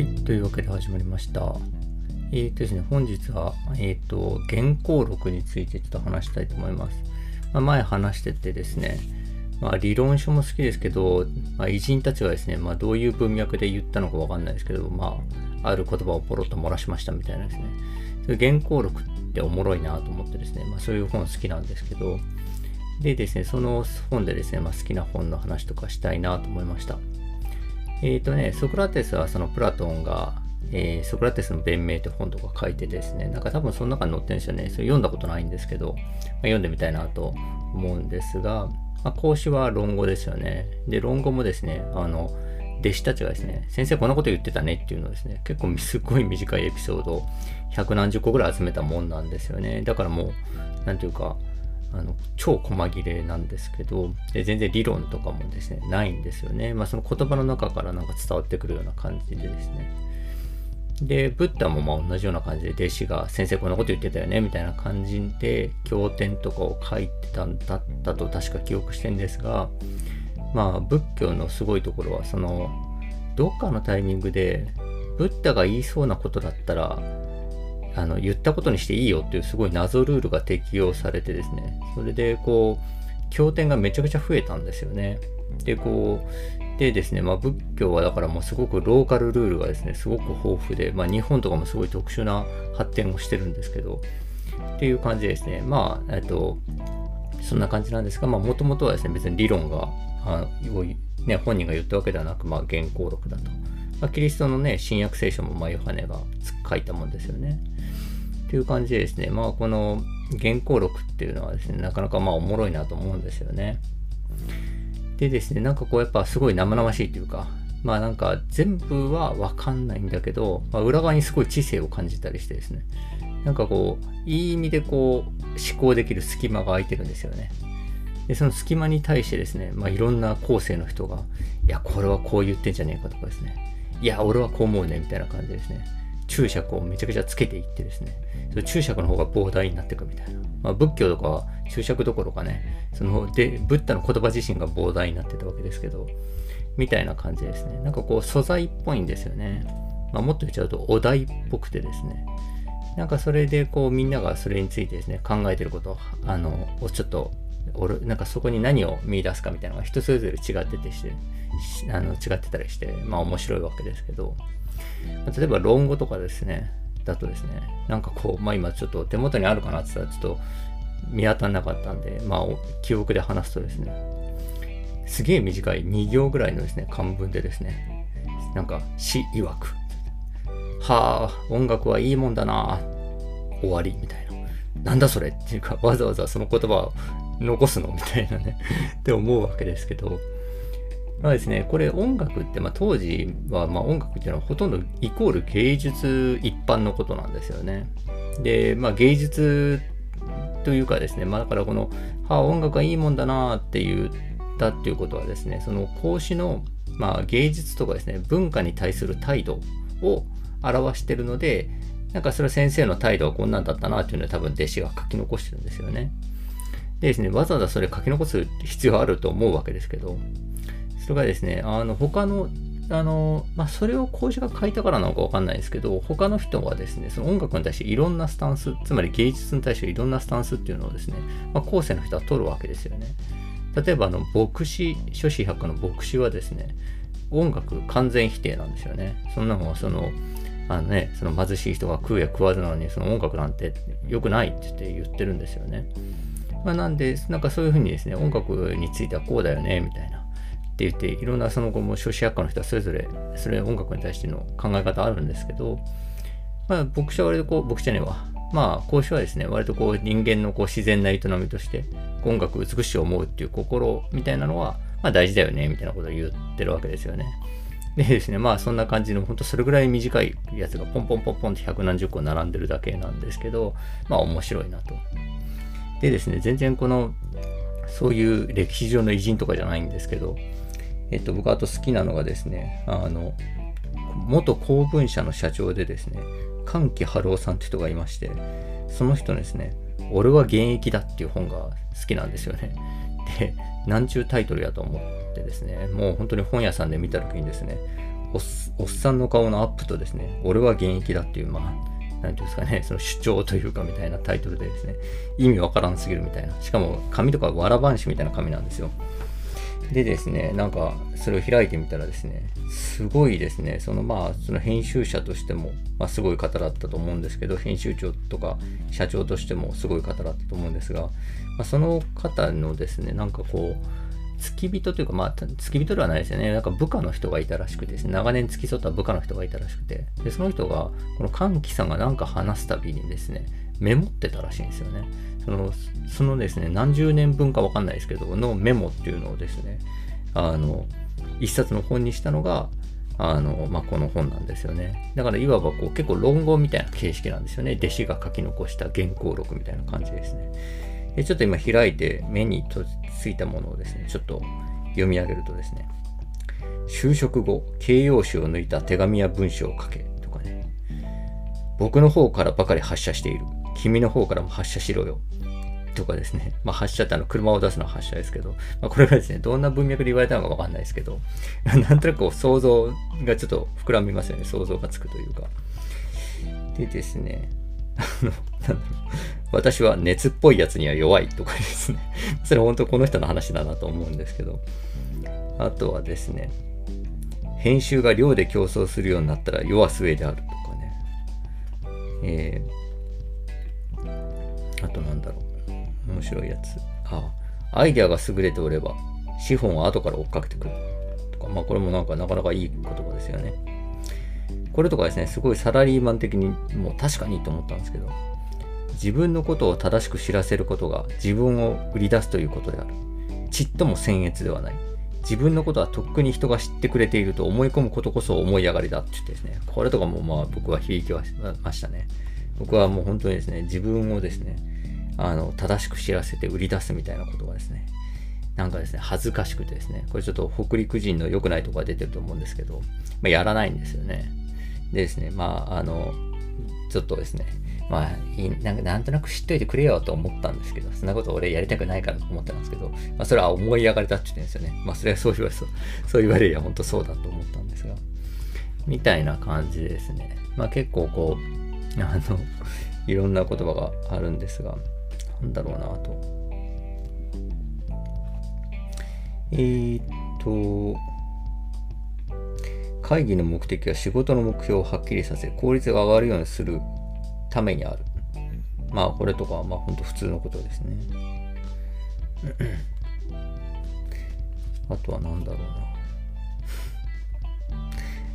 はい、というわけで始まりました。えーとですね、本日は、えっ、と、原稿録についてちょっと話したいと思います。まあ、前話しててですね、まあ、理論書も好きですけど、まあ、偉人たちがですね、まあ、どういう文脈で言ったのかわかんないですけど、まあ、ある言葉をポロッと漏らしましたみたいなですね、そういう原稿録っておもろいなと思ってですね、まあ、そういう本好きなんですけど、でですね、その本でですね、まあ、好きな本の話とかしたいなと思いました。えっ、とね、ソクラテスはそのプラトンが、えーソクラテスの弁明って本とか書いてですね、なんか多分その中に載ってるんですよね。それ読んだことないんですけど、まあ読んでみたいなと思うんですが、まあ、講師は論語ですよね。で、論語もですね、あの、弟子たちがですね、先生こんなこと言ってたねっていうのをですね、結構すっごい短いエピソードを百何十個ぐらい集めたもんなんですよね。だからもう、なんていうか、あの超細切れなんですけどで全然理論とかもですねないんですよね、まあ、その言葉の中からなんか伝わってくるような感じでですね。でブッダもまあ同じような感じで弟子が先生こんなこと言ってたよねみたいな感じで経典とかを書いてたんだったと確か記憶してんですがまあ仏教のすごいところはそのどっかのタイミングでブッダが言いそうなことだったらあの言ったことにしていいよっていうすごい謎ルールが適用されてですね。それでこう経典がめちゃくちゃ増えたんですよね。でこうでですねまあ仏教はだからもうすごくローカルルールがですねすごく豊富でまあ日本とかもすごい特殊な発展をしてるんですけどっていう感じですねまあえっとそんな感じなんですがもともとはですね別に理論があね本人が言ったわけではなくまあ原稿録だと、キリストのね、新約聖書も、まあ、ヨハネが書いたもんですよね。っていう感じでですね、まあ、この原稿録っていうのはですね、なかなかまあ、おもろいなと思うんですよね。でですね、なんかこう、やっぱすごい生々しいというか、まあなんか全部はわかんないんだけど、まあ、裏側にすごい知性を感じたりしてですね、なんかこう、いい意味でこう、思考できる隙間が空いてるんですよね。で、その隙間に対してですね、まあいろんな後世の人が、いや、これはこう言ってんじゃねえかとかですね、いや、俺はこう思うね、みたいな感じですね。注釈をめちゃくちゃつけていってですね。その注釈の方が膨大になっていくみたいな。まあ、仏教とかは注釈どころかね、その、で、ブッダの言葉自身が膨大になってたわけですけど、みたいな感じですね。なんかこう、素材っぽいんですよね。まあ、もっと言っちゃうと、お題っぽくてですね。なんかそれでこう、みんながそれについてですね、考えてることを、あの、ちょっと、なんかそこに何を見出すかみたいなのが人それぞれ違っててして、あの違ってたりして、まあ面白いわけですけど、例えば論語とかですね、だとですね、なんかこう、まあ今ちょっと手元にあるかなって言ったらちょっと見当たんなかったんで、まあ記憶で話すとですね、すげえ短い2行ぐらいのですね、漢文でですね、なんか詩曰く、はあ、音楽はいいもんだな、終わりみたいな。なんだそれっていうか、わざわざその言葉を残すの？みたいなね って思うわけですけど、まあですね、これ音楽って、まあ、当時は、まあ、音楽っていうのはほとんどイコール芸術一般のことなんですよね。で、まあ、芸術というかですね、まあ、だからこの、はあ、音楽はいいもんだなって言ったっていうことはですね、その孔子の、まあ、芸術とかですね、文化に対する態度を表してるので、なんかそれは先生の態度はこんなんだったなっていうのは多分弟子が書き残してるんですよね。でですね、わざわざそれ書き残す必要あると思うわけですけど、それがですね、あの、他の、あの、まあ、それを講師が書いたからなのかわかんないですけど、他の人はですね、その音楽に対していろんなスタンス、つまり芸術に対していろんなスタンスっていうのをですね、まあ、後世の人は取るわけですよね。例えば、あの、牧師、諸子百の牧師はですね、音楽完全否定なんですよね。そんなもん、その、あのね、その貧しい人が食うや食わずなのに、その音楽なんて良くないって言って言ってるんですよね。まあ、なんで、なんかそういうふうにですね、音楽についてはこうだよね、みたいな。って言って、いろんなその後も諸子百科の人はそれぞれ、それ音楽に対しての考え方あるんですけど、まあ、牧師は割とこう、牧師じゃねえわ。まあ、講師はですね、割とこう、人間のこう自然な営みとして、音楽美しい思うっていう心みたいなのは、まあ大事だよね、みたいなことを言ってるわけですよね。でですね、まあそんな感じの、ほんとそれぐらい短いやつがポンポンポンポンって百何十個並んでるだけなんですけど、まあ面白いなと。でですね、全然この、そういう歴史上の偉人とかじゃないんですけど、えっと、僕あと好きなのがですね、あの、元公文社の社長でですね、歓喜春夫さんって人がいまして、その人ですね、俺は現役だっていう本が好きなんですよね。で、なんちゅうタイトルやと思ってですね、もう本当に本屋さんで見た時にですね、おっさんの顔のアップとですね、俺は現役だっていう、まあ、なんていうんですかね、その主張というかみたいなタイトルでですね、意味わからんすぎるみたいな。しかも紙とかわらばんしみたいな紙なんですよ。でですね、なんかそれを開いてみたらですね、すごいですね、そのまあ、その編集者としても、まあ、すごい方だったと思うんですけど、編集長とか社長としてもすごい方だったと思うんですが、まあ、その方のですね、なんかこう、付き人というか、まあ、付き人ではないですよね。なんか部下の人がいたらしくてですね、長年付き添った部下の人がいたらしくて、で、その人が、この歓喜さんが何か話すたびにですね、メモってたらしいんですよね。その、そのですね、何十年分かわかんないですけど、のメモっていうのをですね、あの、一冊の本にしたのが、あの、まあ、この本なんですよね。だから、いわばこう、結構論語みたいな形式なんですよね。弟子が書き残した原稿録みたいな感じですね。でちょっと今開いて目にとついたものをですね、ちょっと読み上げるとですね、就職後、形容詞を抜いた手紙や文章を書けとかね、僕の方からばかり発射している。君の方からも発射しろよ。とかですね。まあ発射ってあの車を出すのは発射ですけど、まあこれがですね、どんな文脈で言われたのかわかんないですけど、なんとなくこう想像がちょっと膨らみますよね。想像がつくというか。でですね、私は熱っぽいやつには弱いとかですね。それ本当この人の話だなと思うんですけど。あとはですね、編集が量で競争するようになったら弱す上であるとかね。えー、あとなんだろう。面白いやつ。あ、アイデアが優れておれば、資本は後から追っかけてくる。とか、まあこれもなんかなかなかいい言葉ですよね。これとかですね、すごいサラリーマン的にもう確かにと思ったんですけど、自分のことを正しく知らせることが自分を売り出すということである。ちっとも僭越ではない。自分のことはとっくに人が知ってくれていると思い込むことこそ思い上がりだって言ってですね、これとかもまあ僕は響きましたね。僕はもう本当にですね、自分をですね、あの、正しく知らせて売り出すみたいなことがですね、なんかですね、恥ずかしくてですね、これちょっと北陸人の良くないとこが出てると思うんですけど、まあ、やらないんですよね。でですね、まあ、あの、ちょっとですね、まあなんか、なんとなく知っといてくれよと思ったんですけど、そんなこと俺やりたくないからと思ったんですけど、まあ、それは思い上がりだって言ってんですよね。まあ、それはそう言われそう、そう言われりゃ本当そうだと思ったんですが、みたいな感じでですね。まあ、結構こう、あの、いろんな言葉があるんですが、なんだろうなと。えー、っと、会議の目的は仕事の目標をはっきりさせ、効率が上がるようにするためにある。まあ、これとかは、まあ、ほんと普通のことですね。あとは何だろう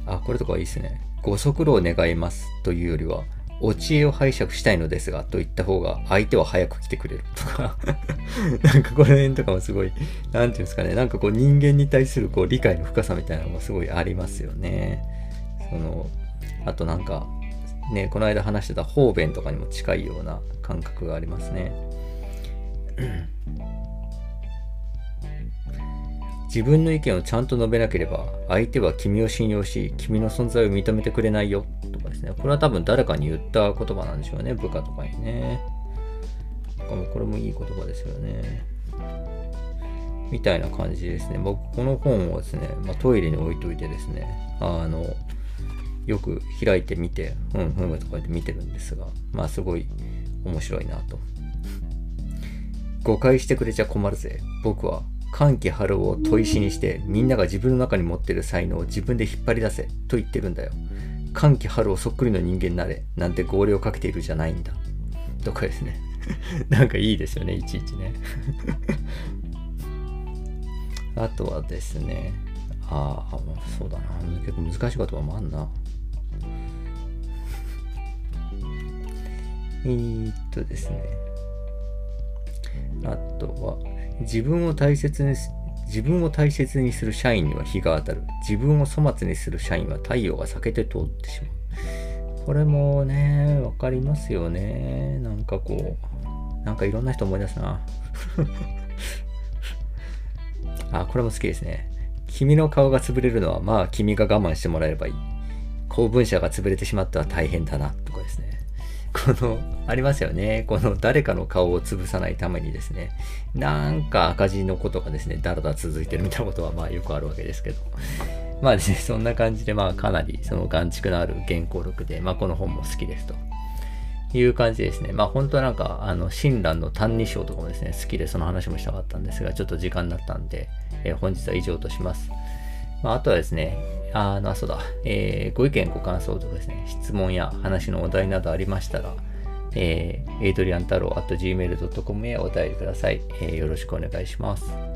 な。あ、これとかはいいですね。ご足労願いますというよりは、お知恵を拝借したいのですが、と言った方が相手は早く来てくれるとか なんかこの辺とかもすごい、なんていうんですかね、なんかこう人間に対するこう理解の深さみたいなのもすごいありますよね。その、あとなんか、ね、この間話してた方便とかにも近いような感覚がありますね。自分の意見をちゃんと述べなければ相手は君を信用し君の存在を認めてくれないよですねこれは多分誰かに言った言葉なんでしょうね部下とかにねこれもいい言葉ですよねみたいな感じですね僕この本をですね、まあ、トイレに置いといてですねあのよく開いてみて、うん、ふんとかで見てるんですが、まあすごい面白いなと。誤解してくれちゃ困るぜ。僕は歓喜春を砥石にしてみんなが自分の中に持ってる才能を自分で引っ張り出せと言ってるんだよ。歓喜春をそっくりの人間になれなんて号令をかけているじゃないんだ。とかですね。なんかいいですよね、いちいちね。あとはですね、ああ、そうだな。結構難しい言葉もあんな。えー、っとですね。あとは、自分を大切に自分を大切にする社員には日が当たる。自分を粗末にする社員は太陽が避けて通ってしまう。これもね、わかりますよね。なんかこう、なんかいろんな人思い出すな。あ、これも好きですね。君の顔が潰れるのは、まあ君が我慢してもらえればいい。公文社が潰れてしまったら大変だな、とかですね。この、ありますよね。この誰かの顔を潰さないためにですね、なんか赤字のことがですね、だらだら続いてるみたいなことはまあよくあるわけですけど。まあですね、そんな感じで、まあかなりその眼蓄のある原稿録で、まあこの本も好きですと。いう感じですね。まあ本当はなんか、あの、親鸞の歎異抄とかもですね、好きでその話もしたかったんですが、ちょっと時間になったんで、えー、本日は以上とします。まあ、あとはですね、あの、そうだ、えー、ご意見、ご感想とかですね、質問や話のお題などありましたら、えー、エイドリアン太郎 at gmail.com へお便りください、えー、よろしくお願いします。